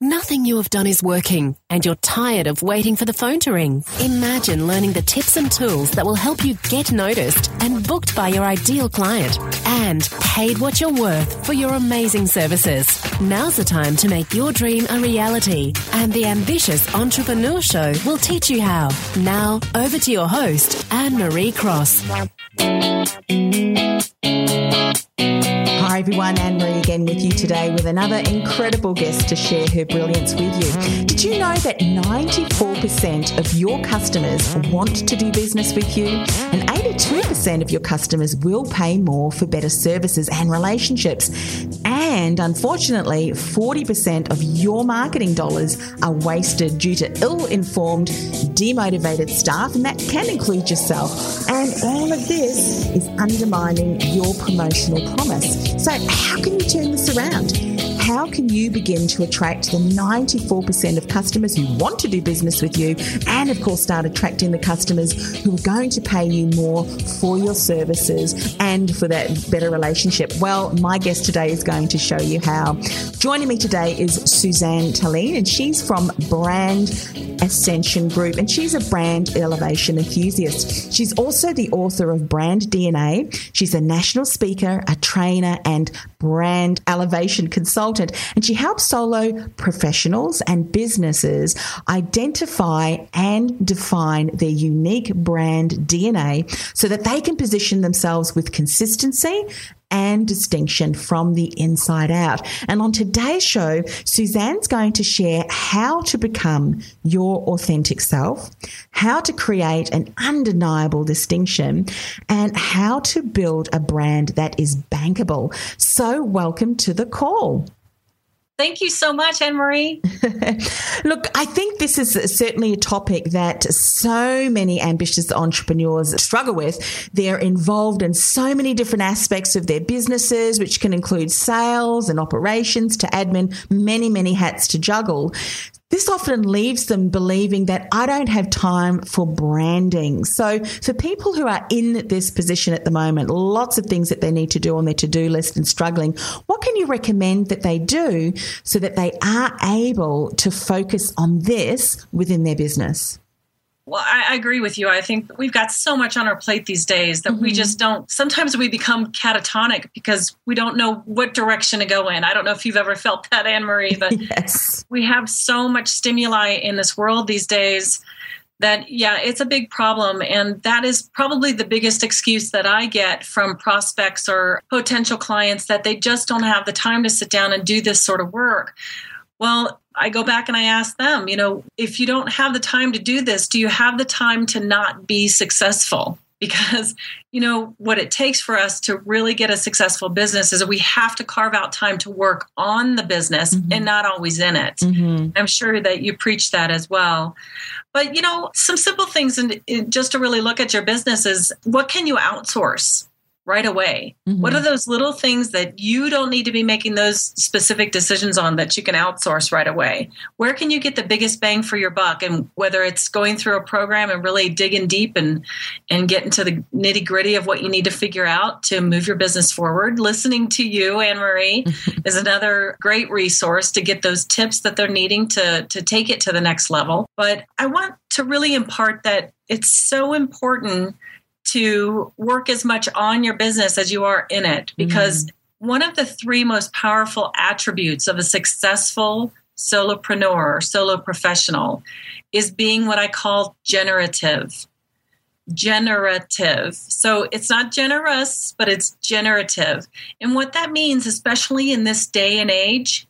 Nothing you have done is working, and you're tired of waiting for the phone to ring. Imagine learning the tips and tools that will help you get noticed and booked by your ideal client and paid what you're worth for your amazing services. Now's the time to make your dream a reality, and the Ambitious Entrepreneur Show will teach you how. Now, over to your host, Anne Marie Cross. Hi everyone, Anne Marie again with you today with another incredible guest to share her brilliance with you. Did you know that 94% of your customers want to do business with you? And 82% of your customers will pay more for better services and relationships. And unfortunately, 40% of your marketing dollars are wasted due to ill informed, demotivated staff, and that can include yourself. And all of this is undermining your promotional promise. So, how can you turn this around? How can you begin to attract the 94% of customers who want to do business with you and, of course, start attracting the customers who are going to pay you more for your services and for that better relationship? Well, my guest today is going to show you how. Joining me today is Suzanne Tulien, and she's from Brand Ascension Group, and she's a brand elevation enthusiast. She's also the author of Brand DNA. She's a national speaker, a trainer, and brand elevation consultant, and she helps solo professionals and businesses identify and define their unique brand DNA so that they can position themselves with consistency and distinction from the inside out. And on today's show, Suzanne's going to share how to become your authentic self, how to create an undeniable distinction, and how to build a brand that is bankable. So, welcome to the call. Thank you so much, Anne Marie. Look, I think this is certainly a topic that so many ambitious entrepreneurs struggle with. They're involved in so many different aspects of their businesses, which can include sales and operations to admin, many, many hats to juggle. This often leaves them believing that I don't have time for branding. So, for people who are in this position at the moment, lots of things that they need to do on their to do list and struggling, what can you recommend that they do so that they are able to focus on this within their business? Well, I, I, agree with you. I think we've got so much on our plate these days that mm-hmm. we just don't. Sometimes we become catatonic because we don't know what direction to go in. I don't know if you've ever felt that, Anne Marie, but yes. we have so much stimuli in this world these days that, yeah, it's a big problem. And that is probably the biggest excuse that I get from prospects or potential clients that they just don't have the time to sit down and do this sort of work. Well, I go back and I ask them, you know, if you don't have the time to do this, do you have the time to not be successful? Because, you know, what it takes for us to really get a successful business is that we have to carve out time to work on the business mm-hmm. and not always in it. Mm-hmm. I'm sure that you preach that as well. But, you know, some simple things and just to really look at your business is what can you outsource? Right away? Mm-hmm. What are those little things that you don't need to be making those specific decisions on that you can outsource right away? Where can you get the biggest bang for your buck? And whether it's going through a program and really digging deep and and getting to the nitty gritty of what you need to figure out to move your business forward, listening to you, Anne Marie, is another great resource to get those tips that they're needing to to take it to the next level. But I want to really impart that it's so important to work as much on your business as you are in it because mm-hmm. one of the three most powerful attributes of a successful solopreneur or solo professional is being what I call generative. generative. So it's not generous, but it's generative. And what that means, especially in this day and age,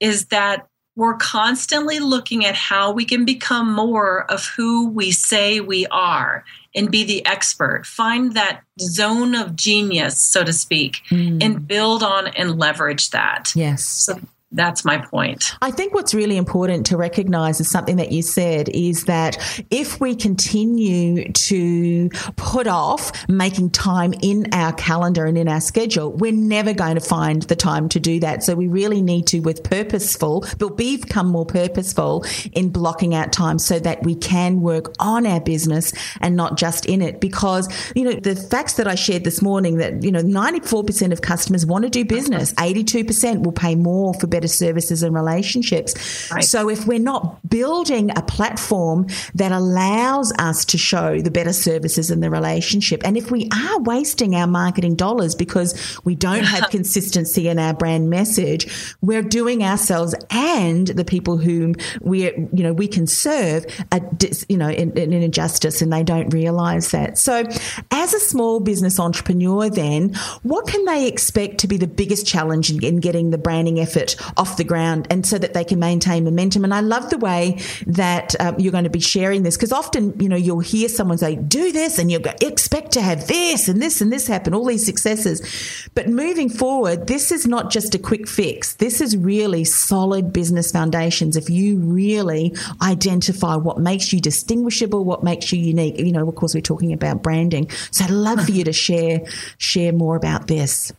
is that we're constantly looking at how we can become more of who we say we are and be the expert. Find that zone of genius, so to speak, mm. and build on and leverage that. Yes. So that's my point. I think what's really important to recognize is something that you said is that if we continue to put off making time in our calendar and in our schedule, we're never going to find the time to do that. So we really need to, with purposeful, but become more purposeful in blocking out time so that we can work on our business and not just in it. Because, you know, the facts that I shared this morning that, you know, 94% of customers want to do business, 82% will pay more for better services and relationships. Right. So if we're not building a platform that allows us to show the better services and the relationship, and if we are wasting our marketing dollars because we don't have consistency in our brand message, we're doing ourselves and the people whom we you know we can serve a you know an injustice, and they don't realize that. So, as a small business entrepreneur, then what can they expect to be the biggest challenge in, in getting the branding effort off the ground and so that they can maintain momentum. And I love the way that um, you're going to be sharing this because often, you know, you'll hear someone say, do this and you'll expect to have this and this and this happen, all these successes. But moving forward, this is not just a quick fix. This is really solid business foundations. If you really identify what makes you distinguishable, what makes you unique, you know, of course, we're talking about branding. So I'd love for you to share, share more about this.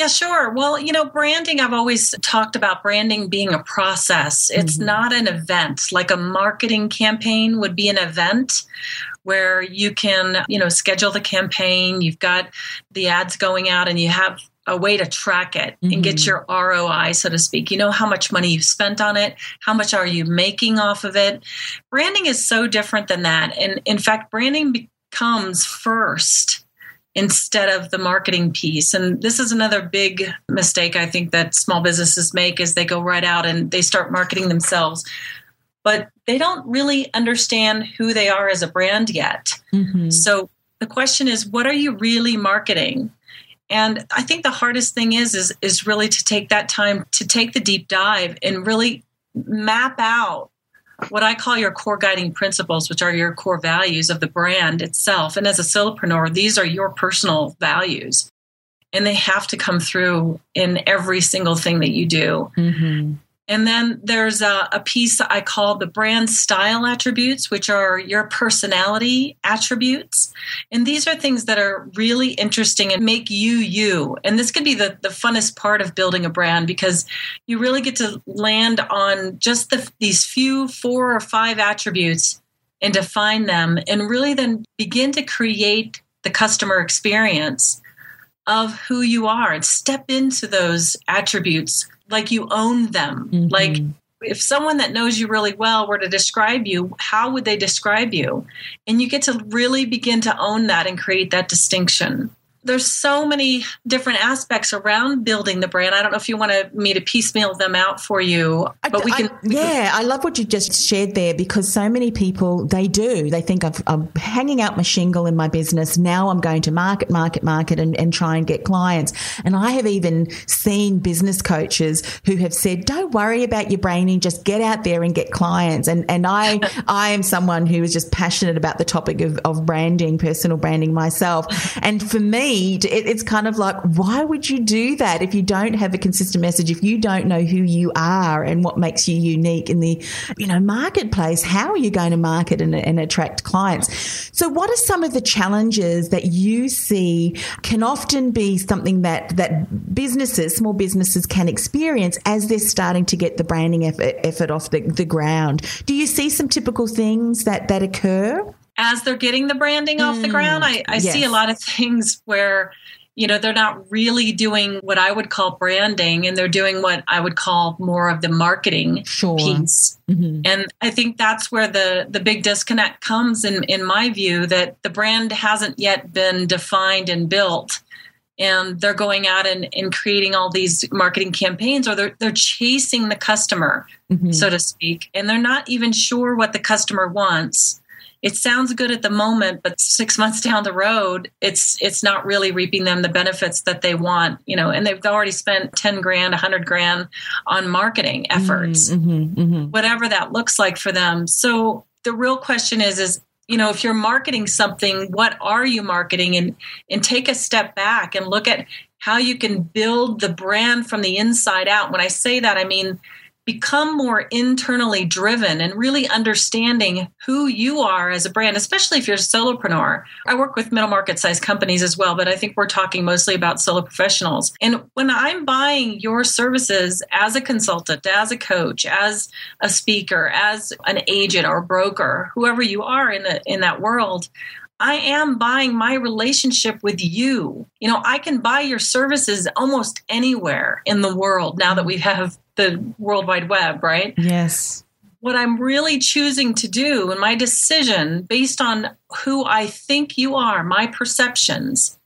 Yeah, sure. Well, you know, branding, I've always talked about branding being a process. It's mm-hmm. not an event. Like a marketing campaign would be an event where you can, you know, schedule the campaign, you've got the ads going out, and you have a way to track it mm-hmm. and get mm-hmm. your ROI, so to speak. You know how much money you've spent on it, how much are you making off of it. Branding is so different than that. And in fact, branding becomes first instead of the marketing piece. And this is another big mistake I think that small businesses make is they go right out and they start marketing themselves. But they don't really understand who they are as a brand yet. Mm-hmm. So the question is what are you really marketing? And I think the hardest thing is is is really to take that time to take the deep dive and really map out what I call your core guiding principles, which are your core values of the brand itself. And as a solopreneur, these are your personal values. And they have to come through in every single thing that you do. Mm-hmm. And then there's a, a piece I call the brand style attributes, which are your personality attributes. And these are things that are really interesting and make you you. And this could be the, the funnest part of building a brand because you really get to land on just the, these few four or five attributes and define them and really then begin to create the customer experience of who you are and step into those attributes like you own them. Mm-hmm. Like if someone that knows you really well were to describe you, how would they describe you? And you get to really begin to own that and create that distinction there's so many different aspects around building the brand. I don't know if you want to, me to piecemeal them out for you, but we can. I, yeah, I love what you just shared there because so many people they do. They think i am hanging out my shingle in my business. Now I'm going to market, market, market, and, and try and get clients. And I have even seen business coaches who have said, "Don't worry about your branding, just get out there and get clients." And and I I am someone who is just passionate about the topic of, of branding, personal branding myself. And for me need, it, it's kind of like, why would you do that if you don't have a consistent message? If you don't know who you are and what makes you unique in the, you know, marketplace, how are you going to market and, and attract clients? So, what are some of the challenges that you see can often be something that that businesses, small businesses, can experience as they're starting to get the branding effort, effort off the, the ground? Do you see some typical things that that occur? As they're getting the branding mm, off the ground, I, I yes. see a lot of things where you know they're not really doing what I would call branding, and they're doing what I would call more of the marketing sure. piece. Mm-hmm. And I think that's where the the big disconnect comes in in my view that the brand hasn't yet been defined and built and they're going out and, and creating all these marketing campaigns or they're, they're chasing the customer mm-hmm. so to speak and they're not even sure what the customer wants it sounds good at the moment, but six months down the road, it's it's not really reaping them the benefits that they want, you know, and they've already spent 10 grand, 100 grand on marketing efforts, mm-hmm, mm-hmm. whatever that looks like for them. So the real question is, is you know if you're marketing something what are you marketing and and take a step back and look at how you can build the brand from the inside out when i say that i mean become more internally driven and really understanding who you are as a brand, especially if you're a solopreneur. I work with middle market size companies as well, but I think we're talking mostly about solo professionals. And when I'm buying your services as a consultant, as a coach, as a speaker, as an agent or broker, whoever you are in the in that world, I am buying my relationship with you. You know, I can buy your services almost anywhere in the world now that we have the World Wide Web, right? Yes. What I'm really choosing to do and my decision based on who I think you are, my perceptions,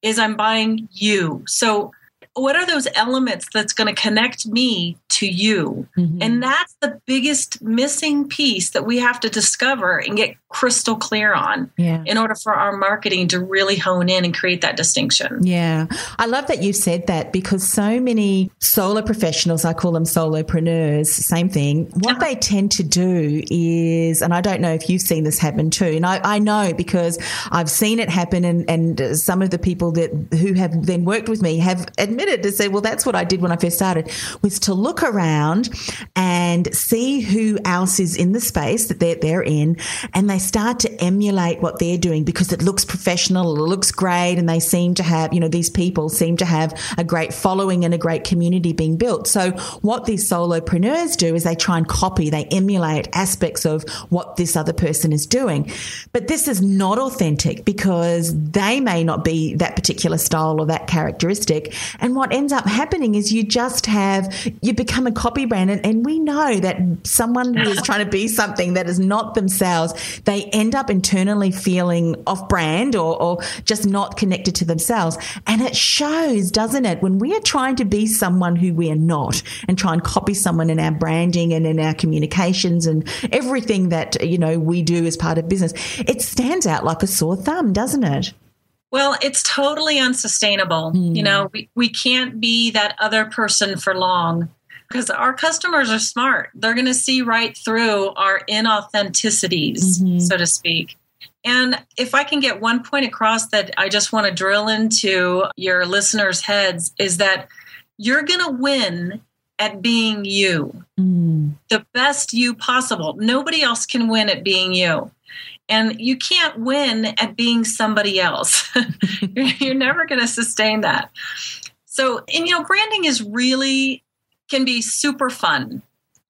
is I'm buying you. So, what are those elements that's going to connect me to you. Mm-hmm. And that's the biggest missing piece that we have to discover and get crystal clear on yeah. in order for our marketing to really hone in and create that distinction. Yeah. I love that you said that because so many solo professionals, I call them solopreneurs, same thing. What they tend to do is, and I don't know if you've seen this happen too, and I, I know because I've seen it happen and, and some of the people that who have then worked with me have admitted to say, well, that's what I did when I first started was to look around and see who else is in the space that they're, they're in and they start to emulate what they're doing because it looks professional, it looks great, and they seem to have, you know, these people seem to have a great following and a great community being built. So what these solopreneurs do is they try and copy, they emulate aspects of what this other person is doing. But this is not authentic because they may not be that particular style or that characteristic. And what ends up happening is you just have, you become become a copy brand. And, and we know that someone who is trying to be something that is not themselves, they end up internally feeling off brand or, or just not connected to themselves. And it shows, doesn't it? When we are trying to be someone who we are not and try and copy someone in our branding and in our communications and everything that, you know, we do as part of business, it stands out like a sore thumb, doesn't it? Well, it's totally unsustainable. Mm. You know, we, we can't be that other person for long because our customers are smart. They're going to see right through our inauthenticities, mm-hmm. so to speak. And if I can get one point across that I just want to drill into your listeners' heads is that you're going to win at being you, mm. the best you possible. Nobody else can win at being you. And you can't win at being somebody else. you're, you're never going to sustain that. So, and you know, branding is really can be super fun.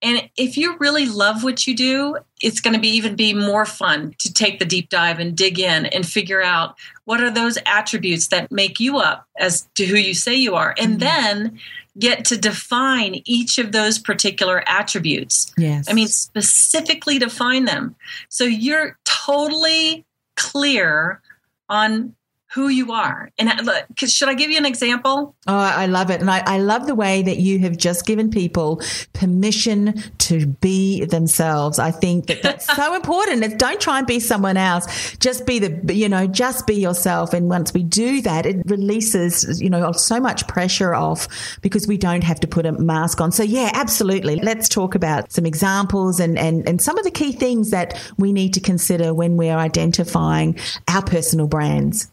And if you really love what you do, it's going to be even be more fun to take the deep dive and dig in and figure out what are those attributes that make you up as to who you say you are. And mm-hmm. then get to define each of those particular attributes. Yes. I mean, specifically define them. So you're totally clear on who you are. And should I give you an example? Oh, I love it. And I, I, love the way that you have just given people permission to be themselves. I think that that's so important. It's, don't try and be someone else. Just be the, you know, just be yourself. And once we do that, it releases, you know, so much pressure off because we don't have to put a mask on. So yeah, absolutely. Let's talk about some examples and, and, and some of the key things that we need to consider when we're identifying our personal brands.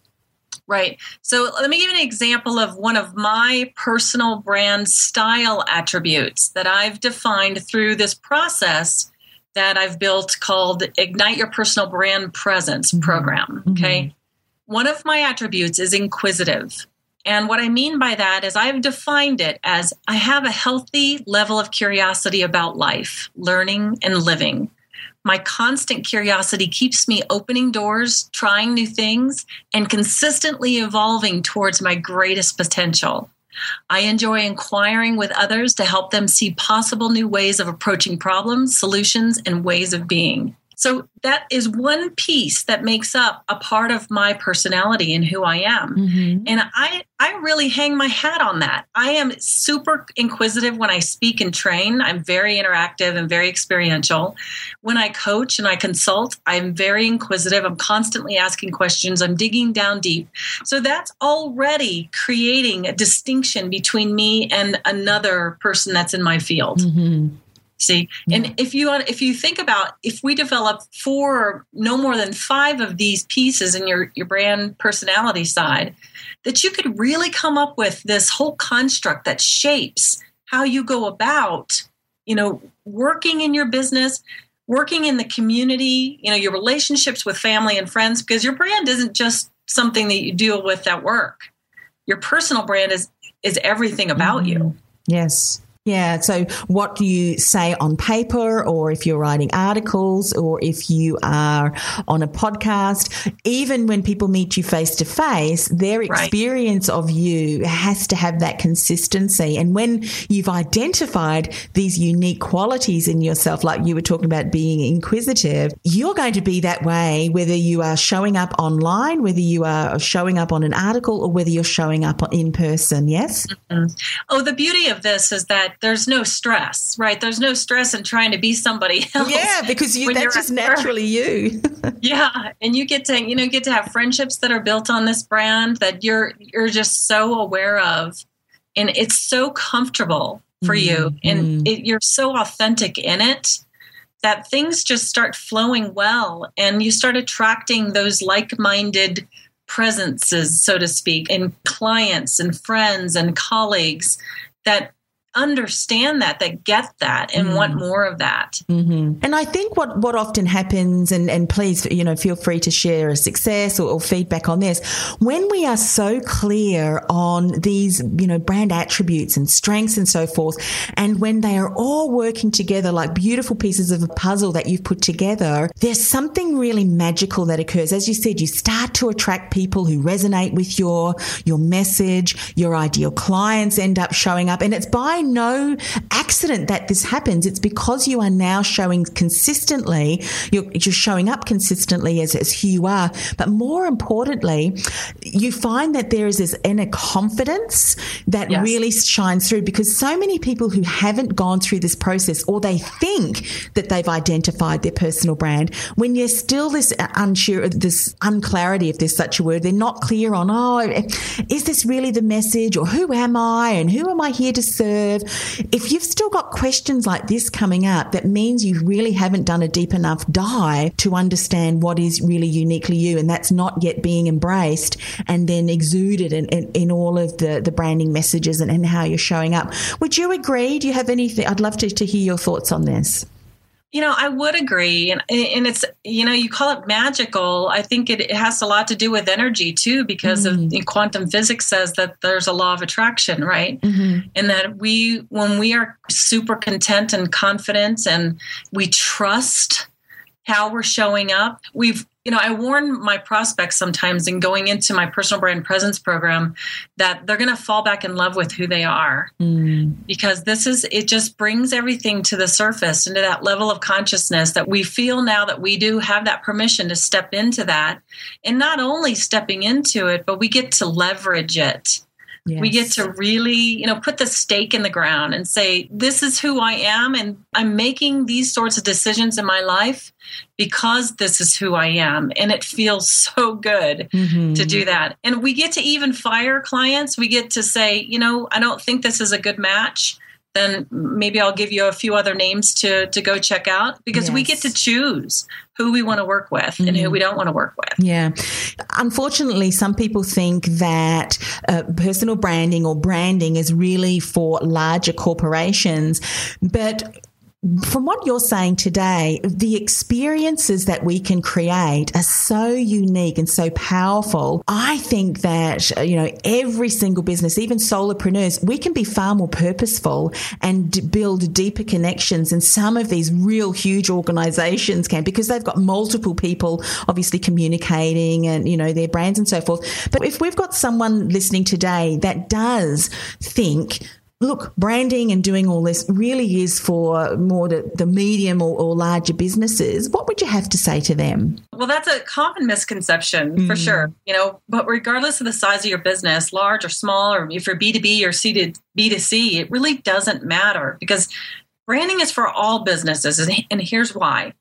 Right. So let me give you an example of one of my personal brand style attributes that I've defined through this process that I've built called Ignite Your Personal Brand Presence mm-hmm. program. Okay. Mm-hmm. One of my attributes is inquisitive. And what I mean by that is I've defined it as I have a healthy level of curiosity about life, learning, and living. My constant curiosity keeps me opening doors, trying new things, and consistently evolving towards my greatest potential. I enjoy inquiring with others to help them see possible new ways of approaching problems, solutions, and ways of being. So that is one piece that makes up a part of my personality and who I am. Mm-hmm. And I I really hang my hat on that. I am super inquisitive when I speak and train. I'm very interactive and very experiential. When I coach and I consult, I'm very inquisitive. I'm constantly asking questions. I'm digging down deep. So that's already creating a distinction between me and another person that's in my field. Mm-hmm. See, yeah. and if you if you think about if we develop four, no more than five of these pieces in your your brand personality side, that you could really come up with this whole construct that shapes how you go about, you know, working in your business, working in the community, you know, your relationships with family and friends, because your brand isn't just something that you deal with at work. Your personal brand is is everything about mm-hmm. you. Yes. Yeah. So, what do you say on paper, or if you're writing articles, or if you are on a podcast, even when people meet you face to face, their experience right. of you has to have that consistency. And when you've identified these unique qualities in yourself, like you were talking about being inquisitive, you're going to be that way whether you are showing up online, whether you are showing up on an article, or whether you're showing up in person. Yes. Mm-hmm. Oh, the beauty of this is that there's no stress, right? There's no stress in trying to be somebody else. Yeah, because you, that's just naturally you. yeah, and you get to you know get to have friendships that are built on this brand that you're you're just so aware of, and it's so comfortable for mm-hmm. you, and it, you're so authentic in it that things just start flowing well, and you start attracting those like-minded presences, so to speak, and clients and friends and colleagues that understand that, that get that and mm. want more of that. Mm-hmm. And I think what, what often happens, and, and please, you know, feel free to share a success or, or feedback on this. When we are so clear on these, you know, brand attributes and strengths and so forth, and when they are all working together like beautiful pieces of a puzzle that you've put together, there's something really magical that occurs. As you said, you start to attract people who resonate with your, your message, your ideal clients end up showing up, and it's by no accident that this happens. It's because you are now showing consistently, you're, you're showing up consistently as, as who you are. But more importantly, you find that there is this inner confidence that yes. really shines through because so many people who haven't gone through this process or they think that they've identified their personal brand, when you're still this unsure, this unclarity, if there's such a word, they're not clear on, oh, is this really the message or who am I and who am I here to serve? Serve. If you've still got questions like this coming up, that means you really haven't done a deep enough dive to understand what is really uniquely you. And that's not yet being embraced and then exuded in, in, in all of the, the branding messages and, and how you're showing up. Would you agree? Do you have anything? I'd love to, to hear your thoughts on this. You know, I would agree, and and it's you know you call it magical. I think it, it has a lot to do with energy too, because mm-hmm. of quantum physics says that there's a law of attraction, right? Mm-hmm. And that we when we are super content and confident, and we trust how we're showing up, we've you know, I warn my prospects sometimes in going into my personal brand presence program that they're going to fall back in love with who they are mm. because this is, it just brings everything to the surface into that level of consciousness that we feel now that we do have that permission to step into that. And not only stepping into it, but we get to leverage it. Yes. We get to really, you know, put the stake in the ground and say, this is who I am. And I'm making these sorts of decisions in my life because this is who I am. And it feels so good mm-hmm. to do that. And we get to even fire clients. We get to say, you know, I don't think this is a good match then maybe I'll give you a few other names to to go check out because yes. we get to choose who we want to work with mm-hmm. and who we don't want to work with. Yeah. Unfortunately, some people think that uh, personal branding or branding is really for larger corporations, but from what you're saying today, the experiences that we can create are so unique and so powerful. I think that, you know, every single business, even solopreneurs, we can be far more purposeful and build deeper connections. And some of these real huge organizations can because they've got multiple people obviously communicating and, you know, their brands and so forth. But if we've got someone listening today that does think, look, branding and doing all this really is for more the, the medium or, or, larger businesses. What would you have to say to them? Well, that's a common misconception mm. for sure. You know, but regardless of the size of your business, large or small, or if you're B2B or C to B2C, it really doesn't matter because branding is for all businesses. And here's why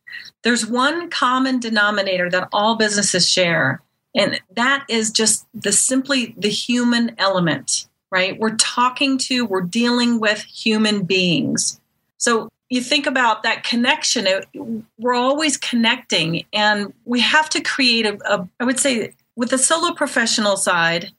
there's one common denominator that all businesses share, and that is just the simply the human element right? We're talking to, we're dealing with human beings. So you think about that connection, it, we're always connecting, and we have to create a, a, I would say, with the solo professional side,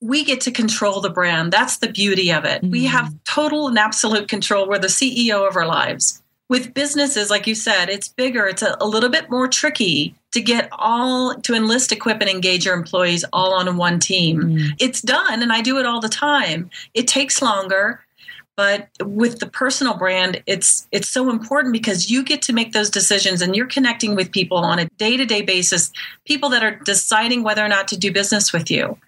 we get to control the brand. That's the beauty of it. Mm-hmm. We have total and absolute control. We're the CEO of our lives with businesses, like you said, it's bigger, it's a, a, little bit more tricky to get all to enlist, equip, and engage your employees all on one team. Mm. It's done, and I do it all the time. It takes longer. But with the personal brand, it's it's so important because you get to make those decisions and you're connecting with people on a day-to-day basis, people that are deciding whether or not to do business with you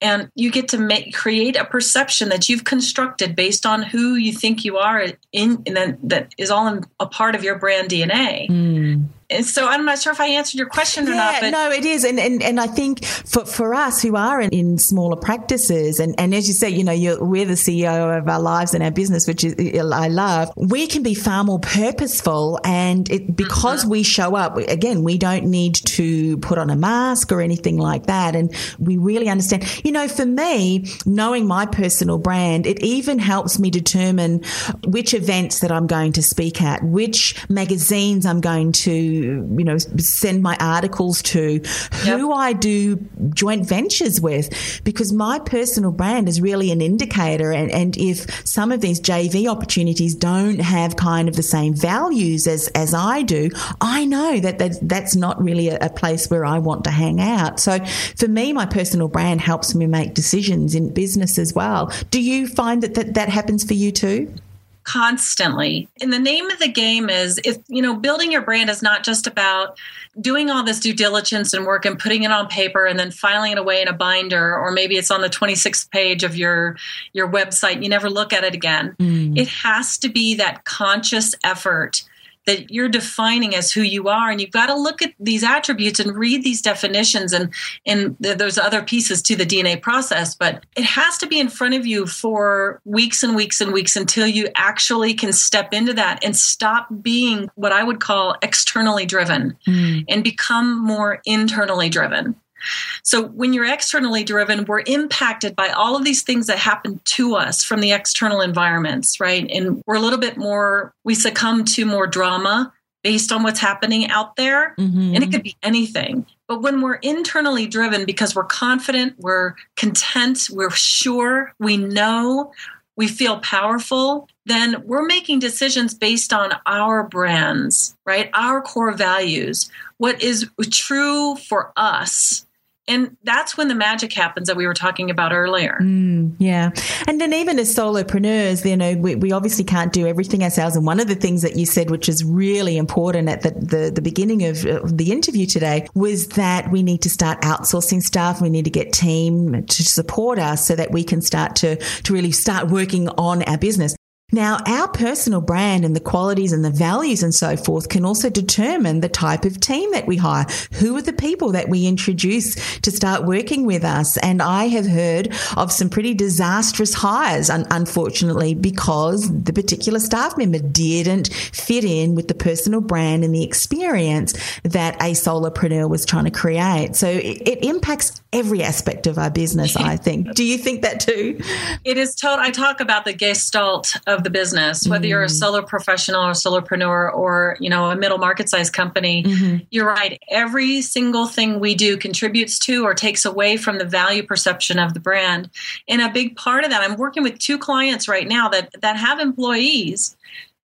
and you get to make create a perception that you've constructed based on who you think you are in, and then that is all in, a part of your brand DNA. Mm. So I'm not sure if I answered your question or yeah, not. But no, it is, and and, and I think for, for us who are in, in smaller practices, and, and as you say, you know, we're the CEO of our lives and our business, which is I love. We can be far more purposeful, and it, because mm-hmm. we show up again, we don't need to put on a mask or anything like that, and we really understand. You know, for me, knowing my personal brand, it even helps me determine which events that I'm going to speak at, which magazines I'm going to you know, send my articles to, who yep. I do joint ventures with, because my personal brand is really an indicator. And, and if some of these JV opportunities don't have kind of the same values as, as I do, I know that, that that's not really a, a place where I want to hang out. So for me, my personal brand helps me make decisions in business as well. Do you find that that, that happens for you too? Constantly. And the name of the game is if, you know, building your brand is not just about doing all this due diligence and work and putting it on paper and then filing it away in a binder or maybe it's on the 26th page of your your website you never look at it again. Mm. It has to be that conscious effort that you're defining as who you are. And you've got to look at these attributes and read these definitions and and there's other pieces to the DNA process. But it has to be in front of you for weeks and weeks and weeks until you actually can step into that and stop being what I would call externally driven mm. and become more internally driven so when you're externally driven, we're impacted by all of these things that happen to us from the external environments, right? And we're a little bit more, we succumb to more drama based on what's happening out there. Mm-hmm. And it could be anything. But when we're internally driven because we're confident, we're content, we're sure, we know, we feel powerful, then we're making decisions based on our brands, right? Our core values, what is true for us and that's when the magic happens that we were talking about earlier. Mm, yeah. And then even as solopreneurs, you know, we, we, obviously can't do everything ourselves. And one of the things that you said, which is really important at the, the, the beginning of the interview today, was that we need to start outsourcing stuff. We need to get team to support us so that we can start to, to really start working on our business. Now, our personal brand and the qualities and the values and so forth can also determine the type of team that we hire. Who are the people that we introduce to start working with us? And I have heard of some pretty disastrous hires, unfortunately, because the particular staff member didn't fit in with the personal brand and the experience that a solopreneur was trying to create. So it, impacts every aspect of our business, I think. Do you think that too? It is total. I talk about the gestalt of the business, whether mm. you're a mm. solo professional or solopreneur or, you know, a middle market size company, mm-hmm. you're right. Every single thing we do contributes to or takes away from the value perception of the brand. And a big part of that, I'm working with two clients right now that that have employees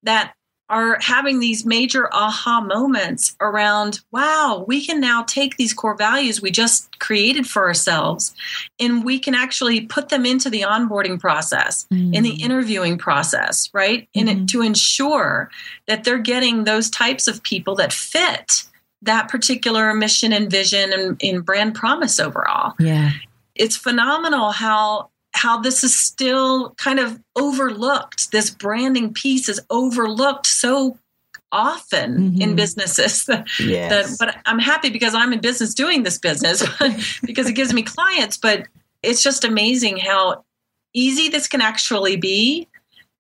that are having these major aha moments around wow, we can now take these core values we just created for ourselves and we can actually put them into the onboarding process, mm. in the mm. interviewing process, right? Mm-hmm. And to ensure that they're getting those types of people that fit that particular mission and vision and, and brand promise overall. Yeah. It's phenomenal how how this is still kind of overlooked. This branding piece is overlooked so often mm-hmm. in businesses. Yes. that, but I'm happy because I'm in business doing this business because it gives me clients. But it's just amazing how easy this can actually be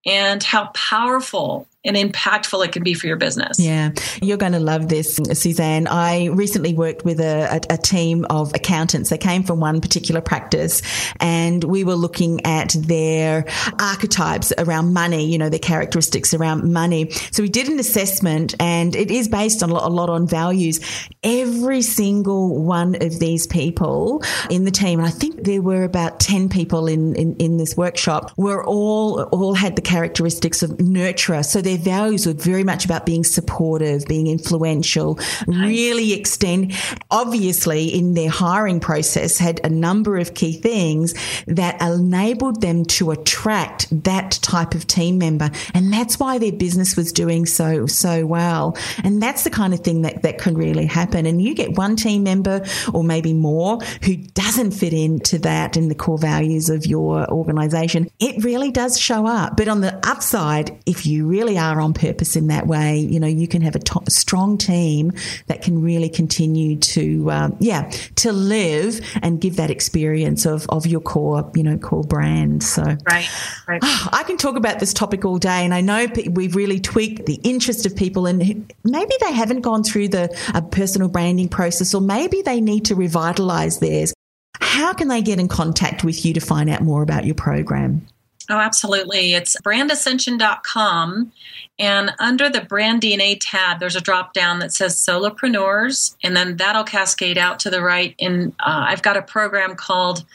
and how powerful and impactful it can be for your business. Yeah, you're going to love this, Suzanne. I recently worked with a, a, a, team of accountants. They came from one particular practice, and we were looking at their archetypes around money, you know, their characteristics around money. So we did an assessment, and it is based on a lot, on values. Every single one of these people in the team, and I think there were about 10 people in, in, in this workshop, were all, all had the characteristics of nurturer. So they their values were very much about being supportive, being influential, really extend. Obviously, in their hiring process, had a number of key things that enabled them to attract that type of team member, and that's why their business was doing so so well. And that's the kind of thing that that can really happen. And you get one team member, or maybe more, who doesn't fit into that in the core values of your organization. It really does show up. But on the upside, if you really are on purpose in that way, you know, you can have a strong team that can really continue to, um, yeah, to live and give that experience of, of your core, you know, core brand. So, right, right. Oh, I can talk about this topic all day, and I know we've really tweaked the interest of people, and maybe they haven't gone through the a personal branding process, or maybe they need to revitalize theirs. How can they get in contact with you to find out more about your program? Oh, absolutely. It's brandascension.com. And under the brand DNA tab, there's a drop down that says solopreneurs. And then that'll cascade out to the right. And uh, I've got a program called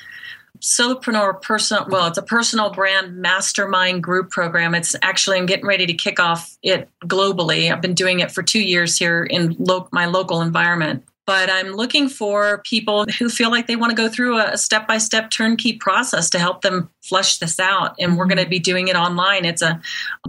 solopreneur personal well it's a personal brand mastermind group program it's actually i'm getting ready to kick off it globally i've been doing it for two years here in lo- my local environment but I'm looking for people who feel like they want to go through a step by step turnkey process to help them flush this out. And we're going to mm-hmm. be doing it online. It's a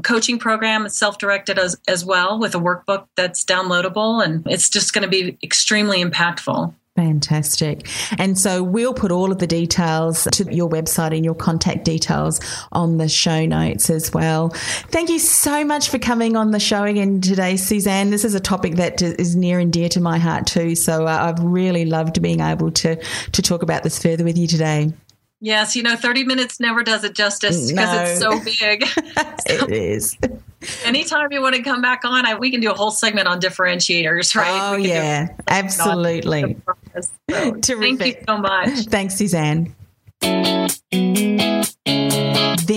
coaching program, it's self directed as, as well with a workbook that's downloadable. And it's just going to be extremely impactful. Fantastic. And so we'll put all of the details to your website and your contact details on the show notes as well. Thank you so much for coming on the show again today, Suzanne. This is a topic that is near and dear to my heart too. So uh, I've really loved being able to, to talk about this further with you today. Yes, you know, 30 minutes never does it justice because no. it's so big. so, it is. Anytime you want to come back on, I, we can do a whole segment on differentiators, right? Oh, yeah, absolutely. So, thank you so much. Thanks, Suzanne.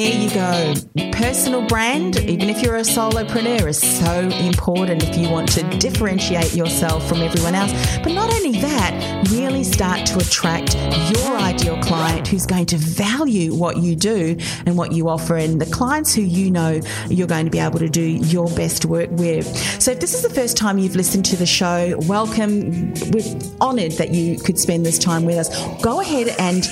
There you go. Personal brand, even if you're a solopreneur, is so important if you want to differentiate yourself from everyone else. But not only that, really start to attract your ideal client who's going to value what you do and what you offer, and the clients who you know you're going to be able to do your best work with. So, if this is the first time you've listened to the show, welcome. We're honoured that you could spend this time with us. Go ahead and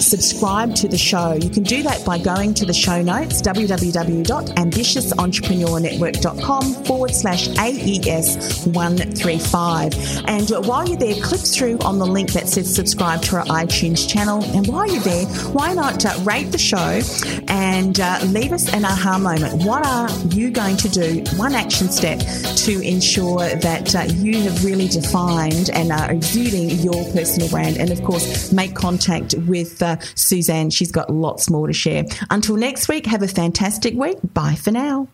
subscribe to the show. You can do that by going to the show notes, www.ambitiousentrepreneurnetwork.com forward slash AES 135. And while you're there, click through on the link that says subscribe to our iTunes channel. And while you're there, why not uh, rate the show and uh, leave us an aha moment? What are you going to do, one action step, to ensure that uh, you have really defined and are exuding your personal brand? And of course, make contact with Suzanne. She's got lots more to share. Until next week, have a fantastic week. Bye for now.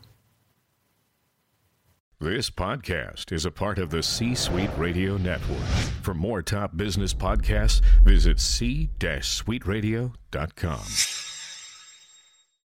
This podcast is a part of the C Suite Radio Network. For more top business podcasts, visit c-suiteradio.com.